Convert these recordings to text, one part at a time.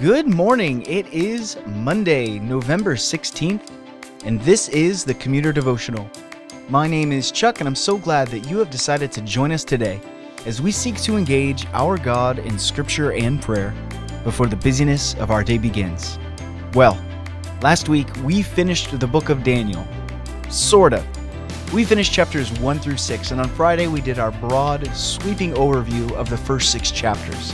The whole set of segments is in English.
Good morning. It is Monday, November 16th, and this is the Commuter Devotional. My name is Chuck, and I'm so glad that you have decided to join us today as we seek to engage our God in Scripture and prayer before the busyness of our day begins. Well, last week we finished the book of Daniel. Sort of. We finished chapters 1 through 6, and on Friday we did our broad, sweeping overview of the first six chapters.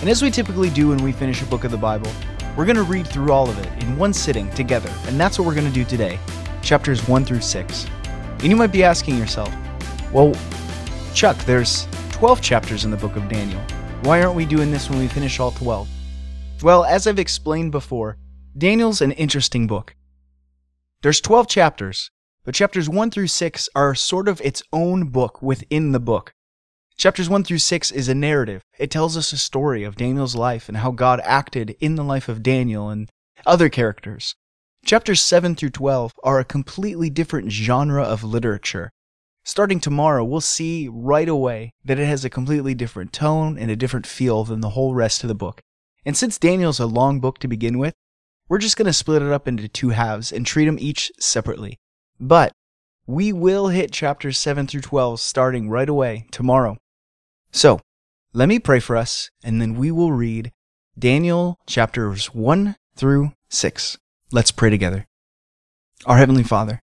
And as we typically do when we finish a book of the Bible, we're going to read through all of it in one sitting together, and that's what we're going to do today, chapters 1 through 6. And you might be asking yourself, well, Chuck, there's 12 chapters in the book of Daniel. Why aren't we doing this when we finish all 12? Well, as I've explained before, Daniel's an interesting book. There's 12 chapters, but chapters 1 through 6 are sort of its own book within the book. Chapters 1 through 6 is a narrative. It tells us a story of Daniel's life and how God acted in the life of Daniel and other characters. Chapters 7 through 12 are a completely different genre of literature. Starting tomorrow, we'll see right away that it has a completely different tone and a different feel than the whole rest of the book. And since Daniel's a long book to begin with, we're just going to split it up into two halves and treat them each separately. But we will hit chapters 7 through 12 starting right away tomorrow. So, let me pray for us, and then we will read Daniel chapters 1 through 6. Let's pray together. Our Heavenly Father,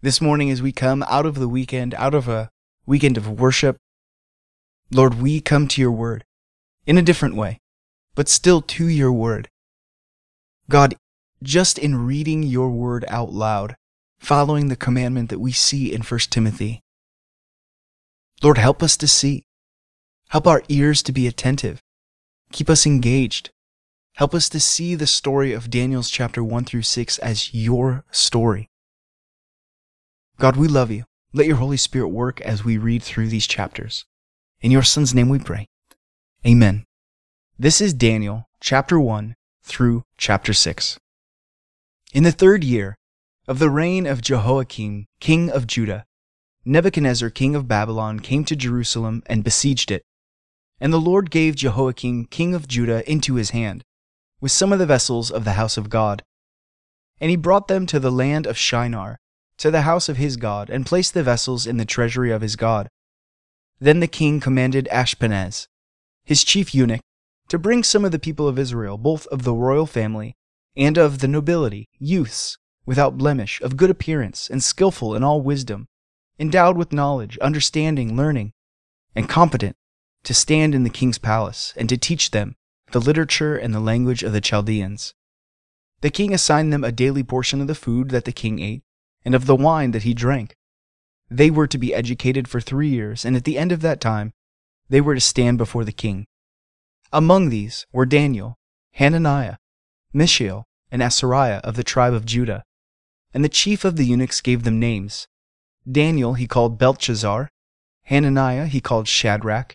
this morning as we come out of the weekend, out of a weekend of worship, Lord, we come to your word in a different way, but still to your word. God, just in reading your word out loud, following the commandment that we see in 1 Timothy, Lord, help us to see. Help our ears to be attentive. Keep us engaged. Help us to see the story of Daniel's chapter 1 through 6 as your story. God, we love you. Let your Holy Spirit work as we read through these chapters. In your Son's name we pray. Amen. This is Daniel chapter 1 through chapter 6. In the third year of the reign of Jehoiakim, king of Judah, Nebuchadnezzar, king of Babylon, came to Jerusalem and besieged it. And the Lord gave Jehoiakim, king of Judah, into his hand, with some of the vessels of the house of God. And he brought them to the land of Shinar, to the house of his God, and placed the vessels in the treasury of his God. Then the king commanded Ashpenaz, his chief eunuch, to bring some of the people of Israel, both of the royal family and of the nobility, youths, without blemish, of good appearance, and skilful in all wisdom, endowed with knowledge, understanding, learning, and competent to stand in the king's palace and to teach them the literature and the language of the Chaldeans. The king assigned them a daily portion of the food that the king ate and of the wine that he drank. They were to be educated for three years, and at the end of that time, they were to stand before the king. Among these were Daniel, Hananiah, Mishael, and Azariah of the tribe of Judah. And the chief of the eunuchs gave them names. Daniel he called Belteshazzar, Hananiah he called Shadrach,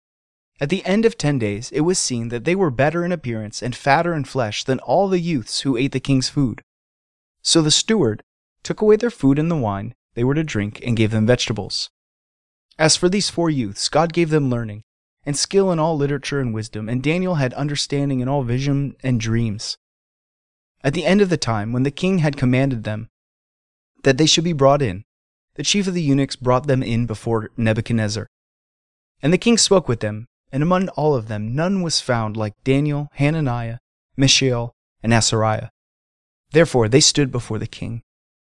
At the end of ten days, it was seen that they were better in appearance and fatter in flesh than all the youths who ate the king's food. So the steward took away their food and the wine they were to drink and gave them vegetables. As for these four youths, God gave them learning, and skill in all literature and wisdom, and Daniel had understanding in all vision and dreams. At the end of the time, when the king had commanded them that they should be brought in, the chief of the eunuchs brought them in before Nebuchadnezzar. And the king spoke with them, and among all of them none was found like Daniel, Hananiah, Mishael, and Azariah. Therefore they stood before the king.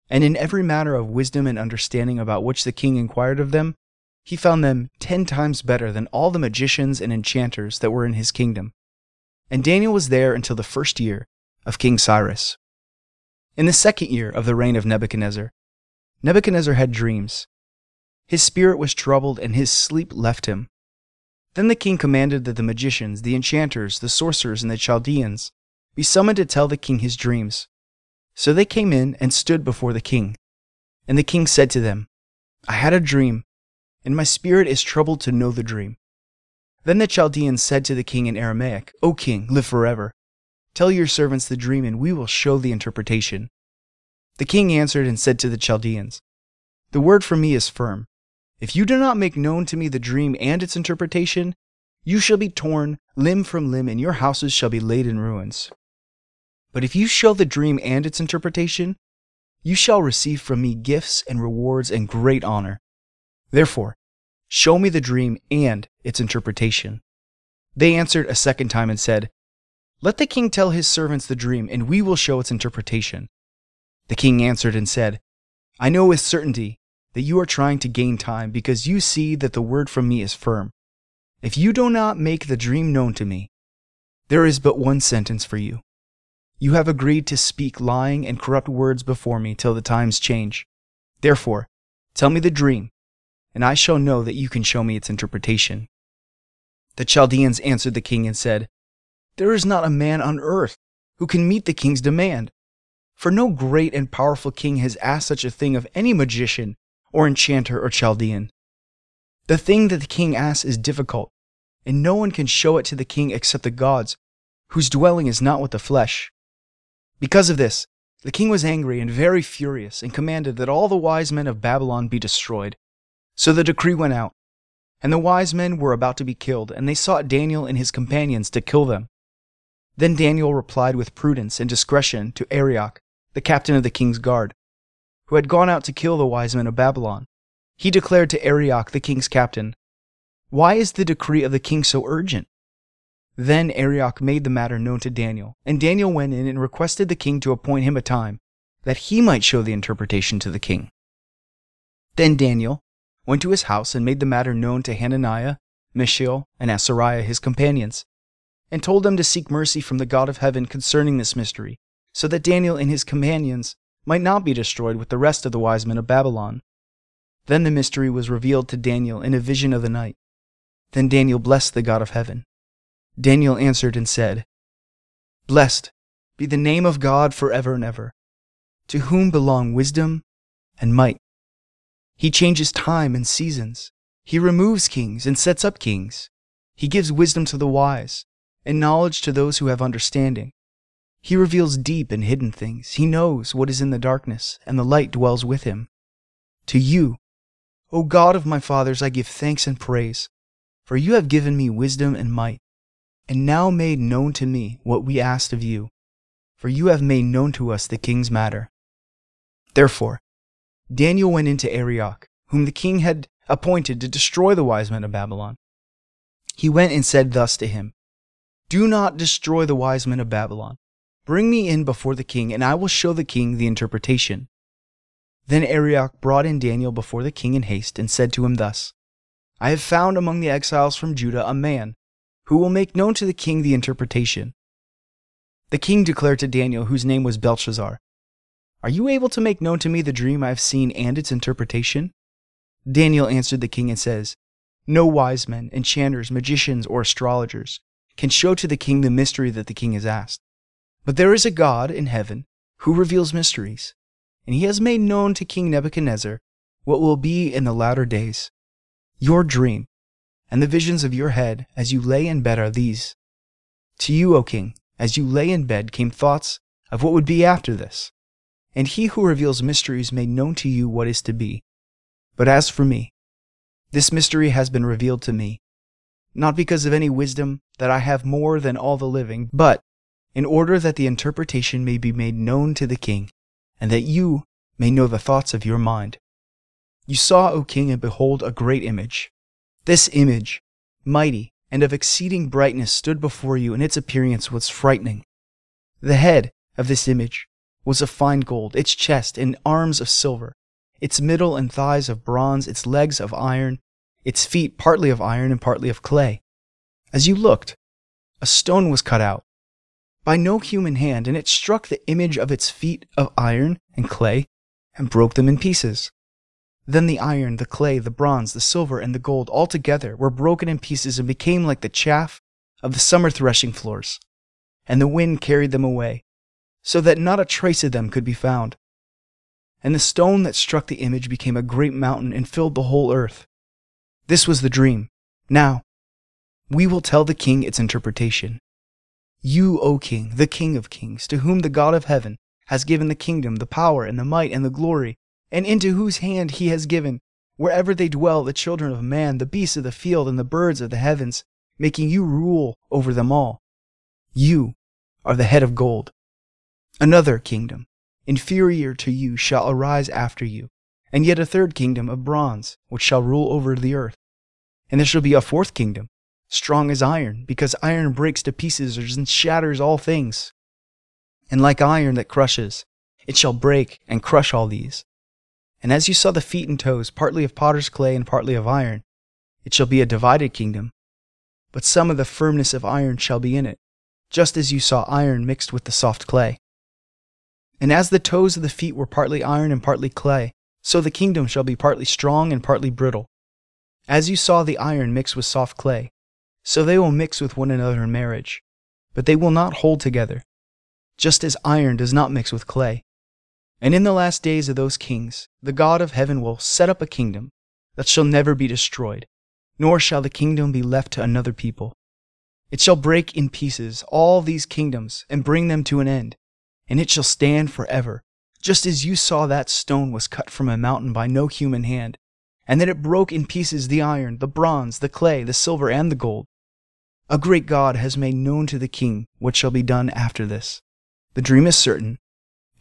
And in every matter of wisdom and understanding about which the king inquired of them, he found them ten times better than all the magicians and enchanters that were in his kingdom. And Daniel was there until the first year of King Cyrus. In the second year of the reign of Nebuchadnezzar, Nebuchadnezzar had dreams. His spirit was troubled, and his sleep left him. Then the king commanded that the magicians, the enchanters, the sorcerers, and the Chaldeans be summoned to tell the king his dreams. So they came in and stood before the king. And the king said to them, I had a dream, and my spirit is troubled to know the dream. Then the Chaldeans said to the king in Aramaic, O king, live forever. Tell your servants the dream, and we will show the interpretation. The king answered and said to the Chaldeans, The word from me is firm. If you do not make known to me the dream and its interpretation, you shall be torn limb from limb, and your houses shall be laid in ruins. But if you show the dream and its interpretation, you shall receive from me gifts and rewards and great honor. Therefore, show me the dream and its interpretation. They answered a second time and said, Let the king tell his servants the dream, and we will show its interpretation. The king answered and said, I know with certainty that you are trying to gain time because you see that the word from me is firm. If you do not make the dream known to me, there is but one sentence for you. You have agreed to speak lying and corrupt words before me till the times change. Therefore, tell me the dream, and I shall know that you can show me its interpretation. The Chaldeans answered the king and said, There is not a man on earth who can meet the king's demand. For no great and powerful king has asked such a thing of any magician or enchanter or Chaldean. The thing that the king asks is difficult, and no one can show it to the king except the gods, whose dwelling is not with the flesh. Because of this, the king was angry and very furious, and commanded that all the wise men of Babylon be destroyed. So the decree went out, and the wise men were about to be killed, and they sought Daniel and his companions to kill them. Then Daniel replied with prudence and discretion to Arioch, the captain of the king's guard who had gone out to kill the wise men of Babylon. He declared to Arioch, the king's captain, Why is the decree of the king so urgent? Then Arioch made the matter known to Daniel, and Daniel went in and requested the king to appoint him a time, that he might show the interpretation to the king. Then Daniel went to his house and made the matter known to Hananiah, Mishael, and Azariah his companions, and told them to seek mercy from the God of heaven concerning this mystery, so that Daniel and his companions might not be destroyed with the rest of the wise men of Babylon. Then the mystery was revealed to Daniel in a vision of the night. Then Daniel blessed the God of heaven. Daniel answered and said, Blessed be the name of God forever and ever, to whom belong wisdom and might. He changes time and seasons. He removes kings and sets up kings. He gives wisdom to the wise and knowledge to those who have understanding. He reveals deep and hidden things. He knows what is in the darkness, and the light dwells with him. To you, O God of my fathers, I give thanks and praise, for you have given me wisdom and might, and now made known to me what we asked of you, for you have made known to us the king's matter. Therefore, Daniel went into Arioch, whom the king had appointed to destroy the wise men of Babylon. He went and said thus to him Do not destroy the wise men of Babylon Bring me in before the king, and I will show the king the interpretation. Then Arioch brought in Daniel before the king in haste, and said to him thus I have found among the exiles from Judah a man who will make known to the king the interpretation. The king declared to Daniel, whose name was Belteshazzar, Are you able to make known to me the dream I have seen and its interpretation? Daniel answered the king and says, No wise men, enchanters, magicians, or astrologers can show to the king the mystery that the king has asked. But there is a God in heaven who reveals mysteries, and he has made known to King Nebuchadnezzar what will be in the latter days. Your dream and the visions of your head as you lay in bed are these. To you, O king, as you lay in bed came thoughts of what would be after this, and he who reveals mysteries made known to you what is to be. But as for me, this mystery has been revealed to me, not because of any wisdom that I have more than all the living, but in order that the interpretation may be made known to the king, and that you may know the thoughts of your mind. You saw, O king, and behold, a great image. This image, mighty and of exceeding brightness, stood before you, and its appearance was frightening. The head of this image was of fine gold, its chest and arms of silver, its middle and thighs of bronze, its legs of iron, its feet partly of iron and partly of clay. As you looked, a stone was cut out by no human hand, and it struck the image of its feet of iron and clay and broke them in pieces. Then the iron, the clay, the bronze, the silver, and the gold all together were broken in pieces and became like the chaff of the summer threshing floors. And the wind carried them away, so that not a trace of them could be found. And the stone that struck the image became a great mountain and filled the whole earth. This was the dream. Now, we will tell the king its interpretation. You, O king, the king of kings, to whom the God of heaven has given the kingdom, the power, and the might, and the glory, and into whose hand he has given, wherever they dwell, the children of man, the beasts of the field, and the birds of the heavens, making you rule over them all. You are the head of gold. Another kingdom, inferior to you, shall arise after you, and yet a third kingdom of bronze, which shall rule over the earth. And there shall be a fourth kingdom, strong as iron, because iron breaks to pieces and shatters all things. And like iron that crushes, it shall break and crush all these. And as you saw the feet and toes, partly of potter's clay and partly of iron, it shall be a divided kingdom. But some of the firmness of iron shall be in it, just as you saw iron mixed with the soft clay. And as the toes of the feet were partly iron and partly clay, so the kingdom shall be partly strong and partly brittle. As you saw the iron mixed with soft clay, so they will mix with one another in marriage, but they will not hold together, just as iron does not mix with clay. And in the last days of those kings, the God of heaven will set up a kingdom that shall never be destroyed, nor shall the kingdom be left to another people. It shall break in pieces all these kingdoms and bring them to an end, and it shall stand forever, just as you saw that stone was cut from a mountain by no human hand, and that it broke in pieces the iron, the bronze, the clay, the silver, and the gold. A great God has made known to the king what shall be done after this. The dream is certain,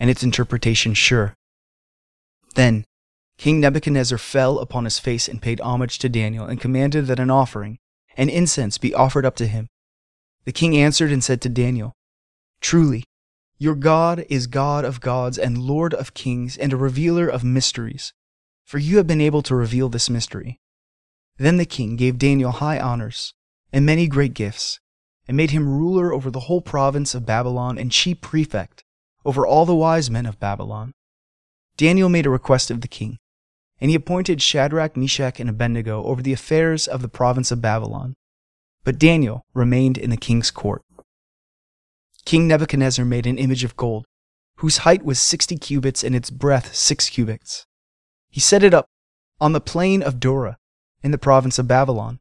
and its interpretation sure. Then King Nebuchadnezzar fell upon his face and paid homage to Daniel, and commanded that an offering and incense be offered up to him. The king answered and said to Daniel, Truly, your God is God of gods and Lord of kings and a revealer of mysteries, for you have been able to reveal this mystery. Then the king gave Daniel high honors and many great gifts, and made him ruler over the whole province of Babylon and chief prefect over all the wise men of Babylon. Daniel made a request of the king, and he appointed Shadrach, Meshach, and Abednego over the affairs of the province of Babylon. But Daniel remained in the king's court. King Nebuchadnezzar made an image of gold, whose height was sixty cubits and its breadth six cubits. He set it up on the plain of Dura in the province of Babylon.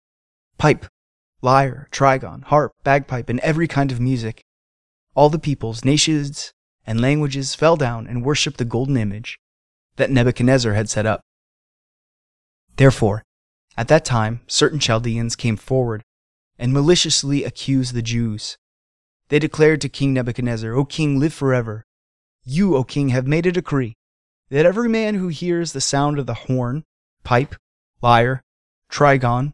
pipe, lyre, trigon, harp, bagpipe, and every kind of music. All the peoples, nations, and languages fell down and worshipped the golden image that Nebuchadnezzar had set up. Therefore, at that time, certain Chaldeans came forward and maliciously accused the Jews. They declared to King Nebuchadnezzar, O king, live forever. You, O king, have made a decree that every man who hears the sound of the horn, pipe, lyre, trigon,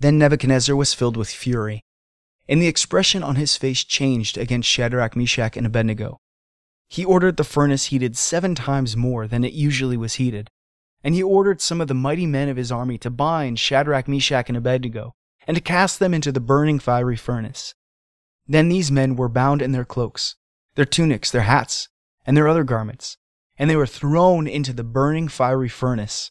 Then Nebuchadnezzar was filled with fury, and the expression on his face changed against Shadrach, Meshach, and Abednego. He ordered the furnace heated seven times more than it usually was heated, and he ordered some of the mighty men of his army to bind Shadrach, Meshach, and Abednego and to cast them into the burning fiery furnace. Then these men were bound in their cloaks, their tunics, their hats, and their other garments, and they were thrown into the burning fiery furnace.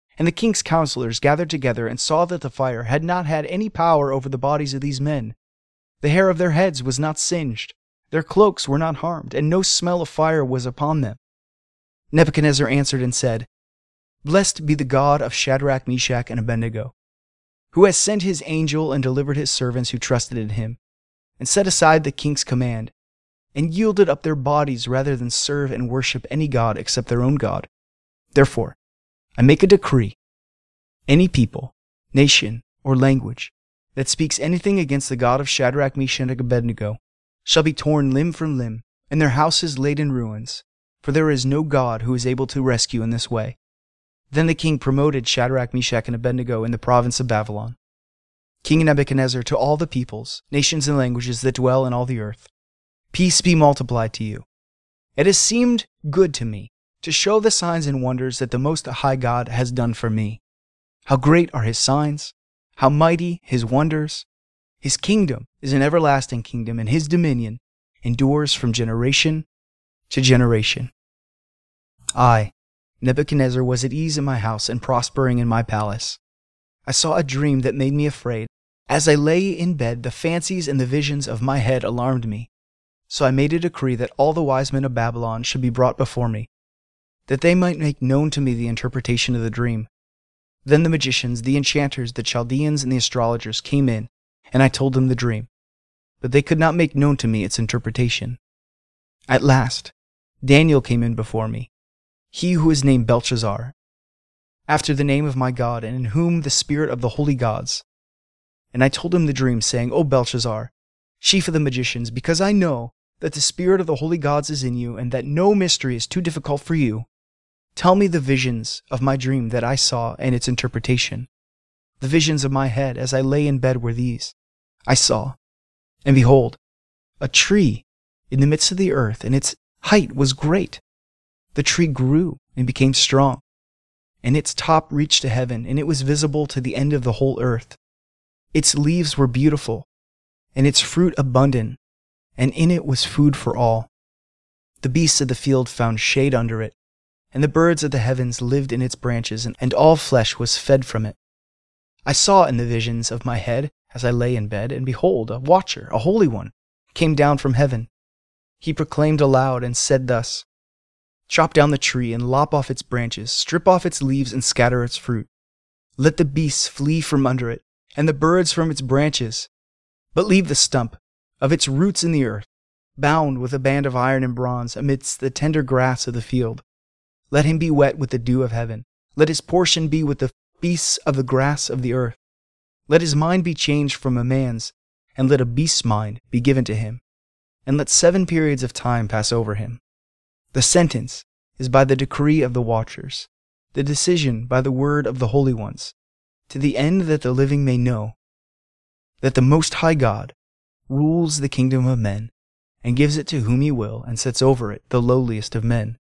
and the king's counselors gathered together and saw that the fire had not had any power over the bodies of these men. The hair of their heads was not singed, their cloaks were not harmed, and no smell of fire was upon them. Nebuchadnezzar answered and said, Blessed be the God of Shadrach, Meshach, and Abednego who has sent his angel and delivered his servants who trusted in him, and set aside the king's command, and yielded up their bodies rather than serve and worship any god except their own God. Therefore, I make a decree any people, nation, or language that speaks anything against the God of Shadrach, Meshach, and Abednego shall be torn limb from limb, and their houses laid in ruins, for there is no God who is able to rescue in this way. Then the king promoted Shadrach, Meshach, and Abednego in the province of Babylon. King Nebuchadnezzar to all the peoples, nations, and languages that dwell in all the earth, peace be multiplied to you. It has seemed good to me to show the signs and wonders that the Most High God has done for me. How great are his signs, how mighty his wonders. His kingdom is an everlasting kingdom, and his dominion endures from generation to generation. I, Nebuchadnezzar was at ease in my house and prospering in my palace. I saw a dream that made me afraid. As I lay in bed, the fancies and the visions of my head alarmed me. So I made a decree that all the wise men of Babylon should be brought before me, that they might make known to me the interpretation of the dream. Then the magicians, the enchanters, the Chaldeans, and the astrologers came in, and I told them the dream. But they could not make known to me its interpretation. At last, Daniel came in before me he who is named Belteshazzar, after the name of my God, and in whom the spirit of the holy gods. And I told him the dream, saying, O Belteshazzar, chief of the magicians, because I know that the spirit of the holy gods is in you, and that no mystery is too difficult for you, tell me the visions of my dream that I saw and its interpretation. The visions of my head as I lay in bed were these I saw, and behold, a tree in the midst of the earth, and its height was great the tree grew and became strong, and its top reached to heaven, and it was visible to the end of the whole earth. Its leaves were beautiful, and its fruit abundant, and in it was food for all. The beasts of the field found shade under it, and the birds of the heavens lived in its branches, and all flesh was fed from it. I saw in the visions of my head as I lay in bed, and behold, a watcher, a holy one, came down from heaven. He proclaimed aloud and said thus Chop down the tree and lop off its branches, strip off its leaves and scatter its fruit. Let the beasts flee from under it, and the birds from its branches. But leave the stump of its roots in the earth, bound with a band of iron and bronze amidst the tender grass of the field. Let him be wet with the dew of heaven. Let his portion be with the beasts of the grass of the earth. Let his mind be changed from a man's, and let a beast's mind be given to him. And let seven periods of time pass over him. The sentence is by the decree of the watchers, the decision by the word of the holy ones, to the end that the living may know that the Most High God rules the kingdom of men and gives it to whom he will and sets over it the lowliest of men.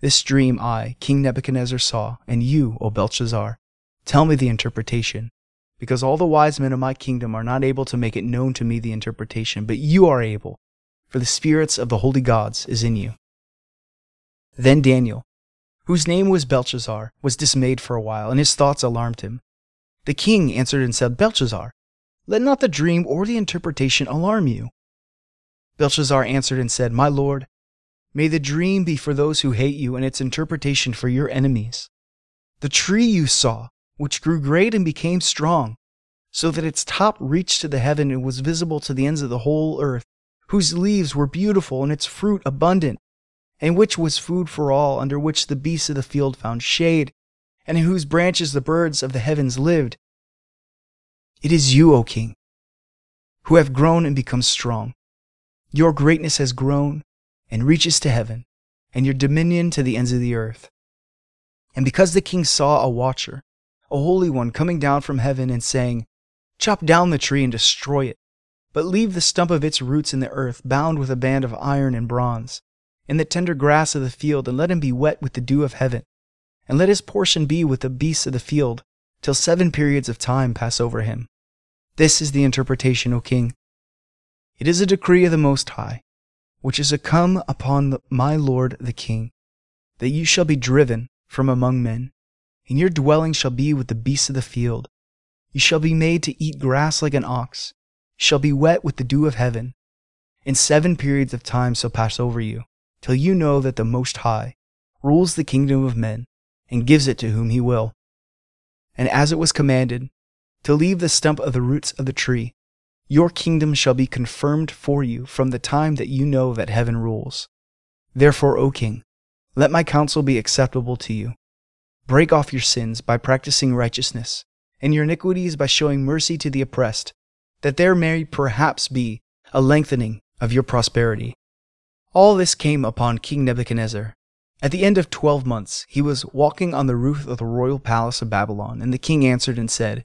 This dream I, King Nebuchadnezzar, saw, and you, O Belteshazzar, tell me the interpretation, because all the wise men of my kingdom are not able to make it known to me the interpretation, but you are able, for the spirits of the holy gods is in you. Then Daniel, whose name was Belteshazzar, was dismayed for a while, and his thoughts alarmed him. The king answered and said, Belteshazzar, let not the dream or the interpretation alarm you. Belteshazzar answered and said, My lord, may the dream be for those who hate you, and its interpretation for your enemies. The tree you saw, which grew great and became strong, so that its top reached to the heaven and was visible to the ends of the whole earth, whose leaves were beautiful and its fruit abundant, and which was food for all, under which the beasts of the field found shade, and in whose branches the birds of the heavens lived. It is you, O king, who have grown and become strong. Your greatness has grown and reaches to heaven, and your dominion to the ends of the earth. And because the king saw a watcher, a holy one, coming down from heaven and saying, Chop down the tree and destroy it, but leave the stump of its roots in the earth, bound with a band of iron and bronze in the tender grass of the field, and let him be wet with the dew of heaven. And let his portion be with the beasts of the field, till seven periods of time pass over him. This is the interpretation, O king. It is a decree of the Most High, which is to come upon the, my lord the king, that you shall be driven from among men, and your dwelling shall be with the beasts of the field. You shall be made to eat grass like an ox, you shall be wet with the dew of heaven, and seven periods of time shall pass over you till you know that the Most High rules the kingdom of men and gives it to whom he will. And as it was commanded, to leave the stump of the roots of the tree, your kingdom shall be confirmed for you from the time that you know that heaven rules. Therefore, O king, let my counsel be acceptable to you. Break off your sins by practicing righteousness, and your iniquities by showing mercy to the oppressed, that there may perhaps be a lengthening of your prosperity. All this came upon King Nebuchadnezzar. At the end of twelve months, he was walking on the roof of the royal palace of Babylon, and the king answered and said,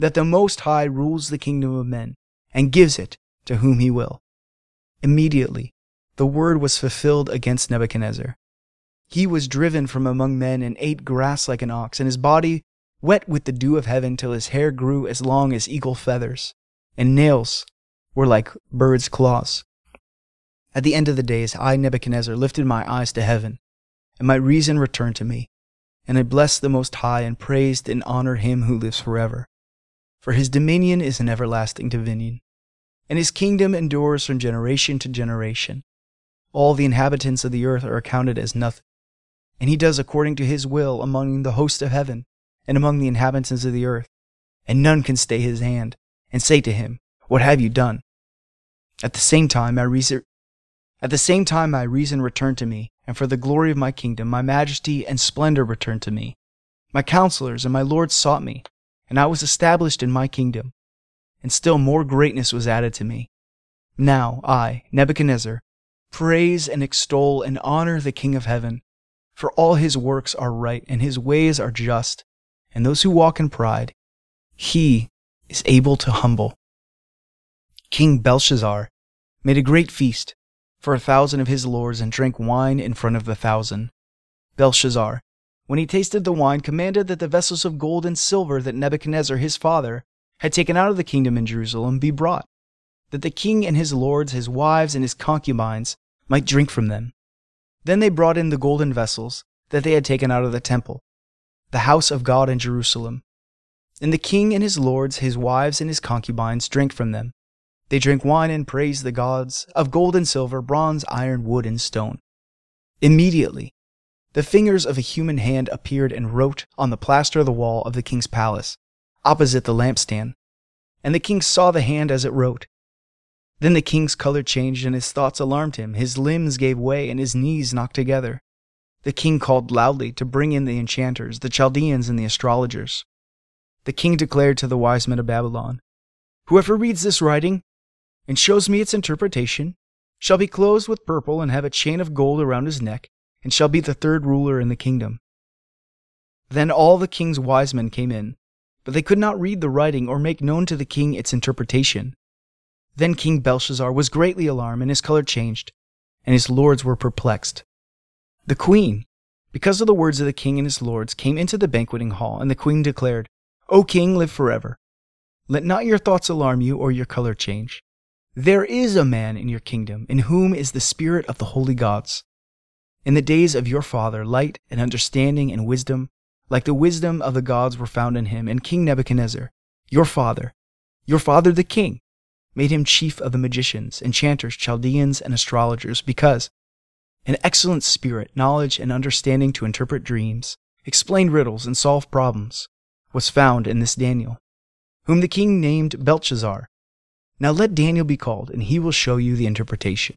that the Most High rules the kingdom of men, and gives it to whom he will. Immediately, the word was fulfilled against Nebuchadnezzar. He was driven from among men and ate grass like an ox, and his body wet with the dew of heaven till his hair grew as long as eagle feathers, and nails were like birds' claws. At the end of the days, I, Nebuchadnezzar, lifted my eyes to heaven, and my reason returned to me. And I blessed the Most High, and praised and honored him who lives forever. For his dominion is an everlasting dominion, and his kingdom endures from generation to generation. All the inhabitants of the earth are accounted as nothing, and he does according to his will among the hosts of heaven and among the inhabitants of the earth, and none can stay his hand and say to him, What have you done? At the same time, I, at the same time, my reason returned to me, and for the glory of my kingdom, my majesty and splendor returned to me. My counselors and my lords sought me, and I was established in my kingdom, and still more greatness was added to me. Now I, Nebuchadnezzar, praise and extol and honor the King of heaven, for all his works are right and his ways are just, and those who walk in pride, He is able to humble. King Belshazzar made a great feast for a thousand of his lords and drank wine in front of the thousand. Belshazzar, when he tasted the wine, commanded that the vessels of gold and silver that Nebuchadnezzar his father had taken out of the kingdom in Jerusalem be brought, that the king and his lords, his wives, and his concubines might drink from them. Then they brought in the golden vessels that they had taken out of the temple, the house of God in Jerusalem. And the king and his lords, his wives, and his concubines drank from them. They drank wine and praised the gods of gold and silver, bronze, iron, wood, and stone. Immediately, the fingers of a human hand appeared and wrote on the plaster of the wall of the king's palace, opposite the lampstand. And the king saw the hand as it wrote. Then the king's color changed, and his thoughts alarmed him. His limbs gave way, and his knees knocked together. The king called loudly to bring in the enchanters, the Chaldeans, and the astrologers. The king declared to the wise men of Babylon Whoever reads this writing and shows me its interpretation shall be clothed with purple and have a chain of gold around his neck, and shall be the third ruler in the kingdom. Then all the king's wise men came in, but they could not read the writing or make known to the king its interpretation. Then King Belshazzar was greatly alarmed, and his color changed, and his lords were perplexed. The queen, because of the words of the king and his lords, came into the banqueting hall, and the queen declared, O king, live forever. Let not your thoughts alarm you or your color change. There is a man in your kingdom in whom is the spirit of the holy gods. In the days of your father, light and understanding and wisdom, like the wisdom of the gods, were found in him, and King Nebuchadnezzar, your father, your father the king, made him chief of the magicians, enchanters, Chaldeans, and astrologers, because an excellent spirit, knowledge, and understanding to interpret dreams, explain riddles, and solve problems, was found in this Daniel, whom the king named Belteshazzar. Now let Daniel be called, and he will show you the interpretation.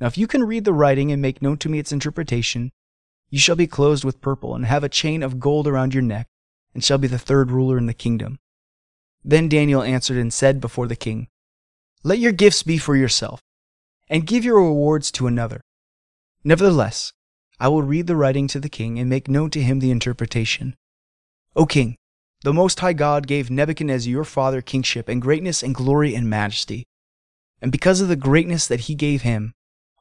Now if you can read the writing and make known to me its interpretation, you shall be clothed with purple and have a chain of gold around your neck, and shall be the third ruler in the kingdom. Then Daniel answered and said before the king, Let your gifts be for yourself, and give your rewards to another. Nevertheless, I will read the writing to the king and make known to him the interpretation. O king, the Most High God gave Nebuchadnezzar your father kingship and greatness and glory and majesty. And because of the greatness that he gave him,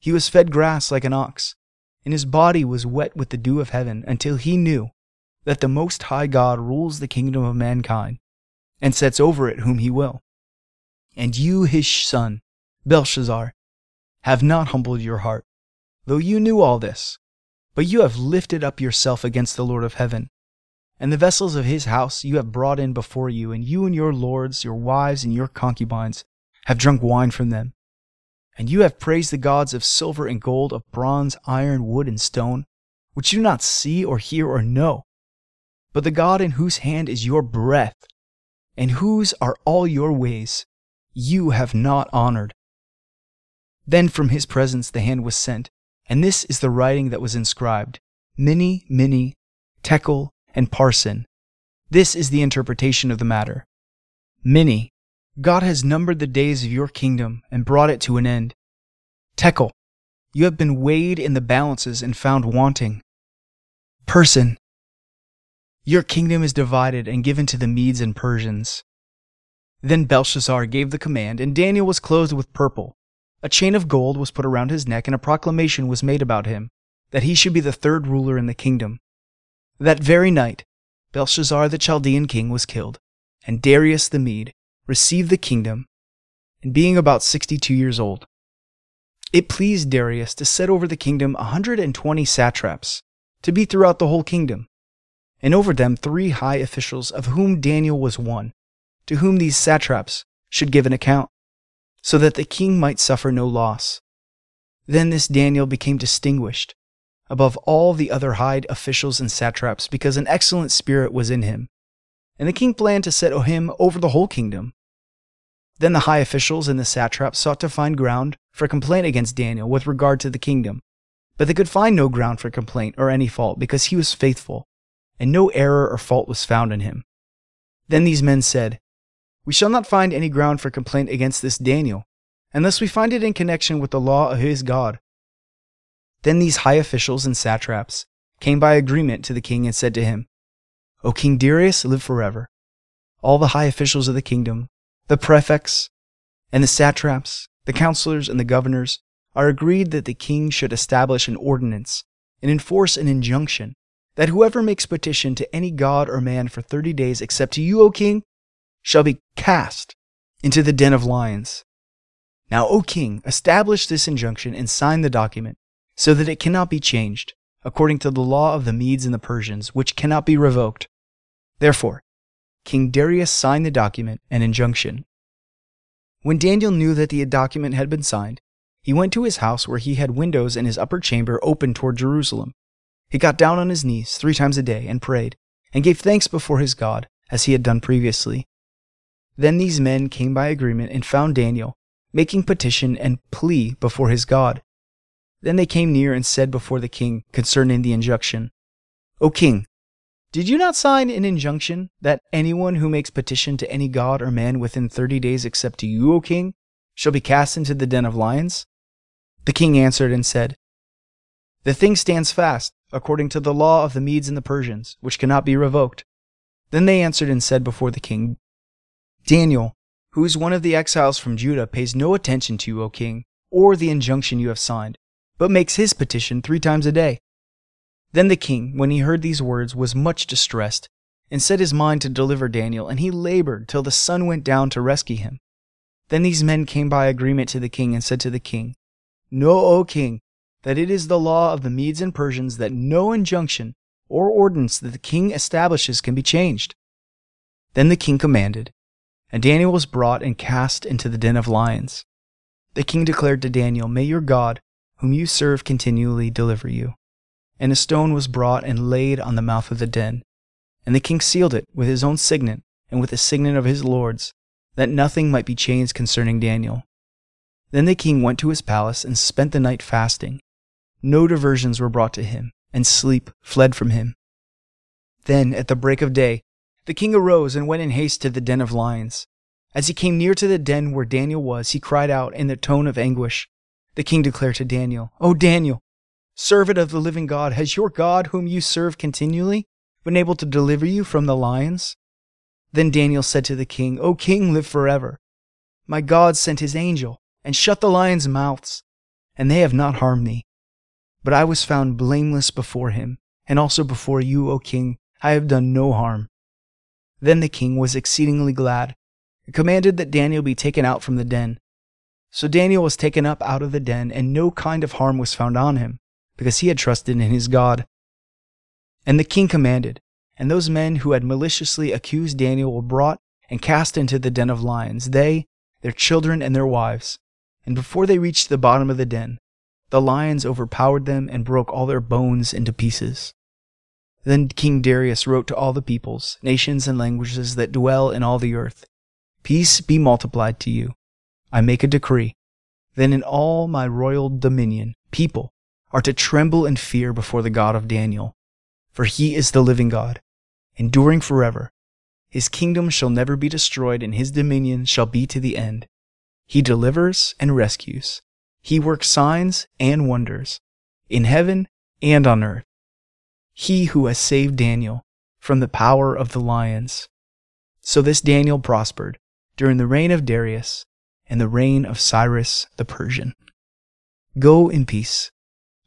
He was fed grass like an ox, and his body was wet with the dew of heaven, until he knew that the Most High God rules the kingdom of mankind and sets over it whom he will. And you, his son, Belshazzar, have not humbled your heart, though you knew all this, but you have lifted up yourself against the Lord of heaven. And the vessels of his house you have brought in before you, and you and your lords, your wives, and your concubines have drunk wine from them. And you have praised the gods of silver and gold, of bronze, iron, wood, and stone, which you do not see or hear or know. But the God in whose hand is your breath and whose are all your ways, you have not honored. Then from his presence the hand was sent, and this is the writing that was inscribed Mene, Mene, Tekel, and Parsin. This is the interpretation of the matter. Mene, God has numbered the days of your kingdom and brought it to an end. Tekel, you have been weighed in the balances and found wanting. Parsin, your kingdom is divided and given to the Medes and Persians. Then Belshazzar gave the command, and Daniel was clothed with purple. A chain of gold was put around his neck, and a proclamation was made about him, that he should be the third ruler in the kingdom. That very night, Belshazzar the Chaldean king was killed, and Darius the Mede received the kingdom, and being about sixty two years old. It pleased Darius to set over the kingdom a hundred and twenty satraps, to be throughout the whole kingdom, and over them three high officials, of whom Daniel was one, to whom these satraps should give an account, so that the king might suffer no loss. Then this Daniel became distinguished above all the other high officials and satraps because an excellent spirit was in him, and the king planned to set him over the whole kingdom. Then the high officials and the satraps sought to find ground for complaint against Daniel with regard to the kingdom, but they could find no ground for complaint or any fault because he was faithful, and no error or fault was found in him. Then these men said, We shall not find any ground for complaint against this Daniel, unless we find it in connection with the law of his God. Then these high officials and satraps came by agreement to the king and said to him, O King Darius, live forever. All the high officials of the kingdom, the prefects, and the satraps, the counselors, and the governors are agreed that the king should establish an ordinance and enforce an injunction that whoever makes petition to any god or man for thirty days except to you, O king, shall be cast into the den of lions. Now, O king, establish this injunction and sign the document so that it cannot be changed, according to the law of the Medes and the Persians, which cannot be revoked. Therefore, King Darius signed the document an injunction. When Daniel knew that the document had been signed, he went to his house where he had windows in his upper chamber open toward Jerusalem. He got down on his knees three times a day and prayed, and gave thanks before his God, as he had done previously. Then these men came by agreement and found Daniel, making petition and plea before his God. Then they came near and said before the king concerning the injunction, O king, did you not sign an injunction that anyone who makes petition to any god or man within thirty days except to you, O king, shall be cast into the den of lions? The king answered and said, The thing stands fast, according to the law of the Medes and the Persians, which cannot be revoked. Then they answered and said before the king, Daniel, who is one of the exiles from Judah, pays no attention to you, O king, or the injunction you have signed but makes his petition three times a day. Then the king, when he heard these words, was much distressed, and set his mind to deliver Daniel, and he labored till the sun went down to rescue him. Then these men came by agreement to the king and said to the king, Know, O king, that it is the law of the Medes and Persians that no injunction or ordinance that the king establishes can be changed. Then the king commanded, and Daniel was brought and cast into the den of lions. The king declared to Daniel, May your God, whom you serve continually deliver you. And a stone was brought and laid on the mouth of the den. And the king sealed it with his own signet and with the signet of his lords, that nothing might be changed concerning Daniel. Then the king went to his palace and spent the night fasting. No diversions were brought to him, and sleep fled from him. Then, at the break of day, the king arose and went in haste to the den of lions. As he came near to the den where Daniel was, he cried out in a tone of anguish, the king declared to Daniel, O Daniel, servant of the living God, has your God, whom you serve continually, been able to deliver you from the lions? Then Daniel said to the king, O king, live forever. My God sent his angel and shut the lions' mouths, and they have not harmed me. But I was found blameless before him, and also before you, O king, I have done no harm. Then the king was exceedingly glad, and commanded that Daniel be taken out from the den. So Daniel was taken up out of the den, and no kind of harm was found on him, because he had trusted in his God. And the king commanded, and those men who had maliciously accused Daniel were brought and cast into the den of lions, they, their children, and their wives. And before they reached the bottom of the den, the lions overpowered them and broke all their bones into pieces. Then King Darius wrote to all the peoples, nations, and languages that dwell in all the earth Peace be multiplied to you. I make a decree. Then in all my royal dominion, people are to tremble and fear before the God of Daniel. For he is the living God, enduring forever. His kingdom shall never be destroyed, and his dominion shall be to the end. He delivers and rescues. He works signs and wonders, in heaven and on earth. He who has saved Daniel from the power of the lions. So this Daniel prospered during the reign of Darius and the reign of Cyrus the Persian. Go in peace.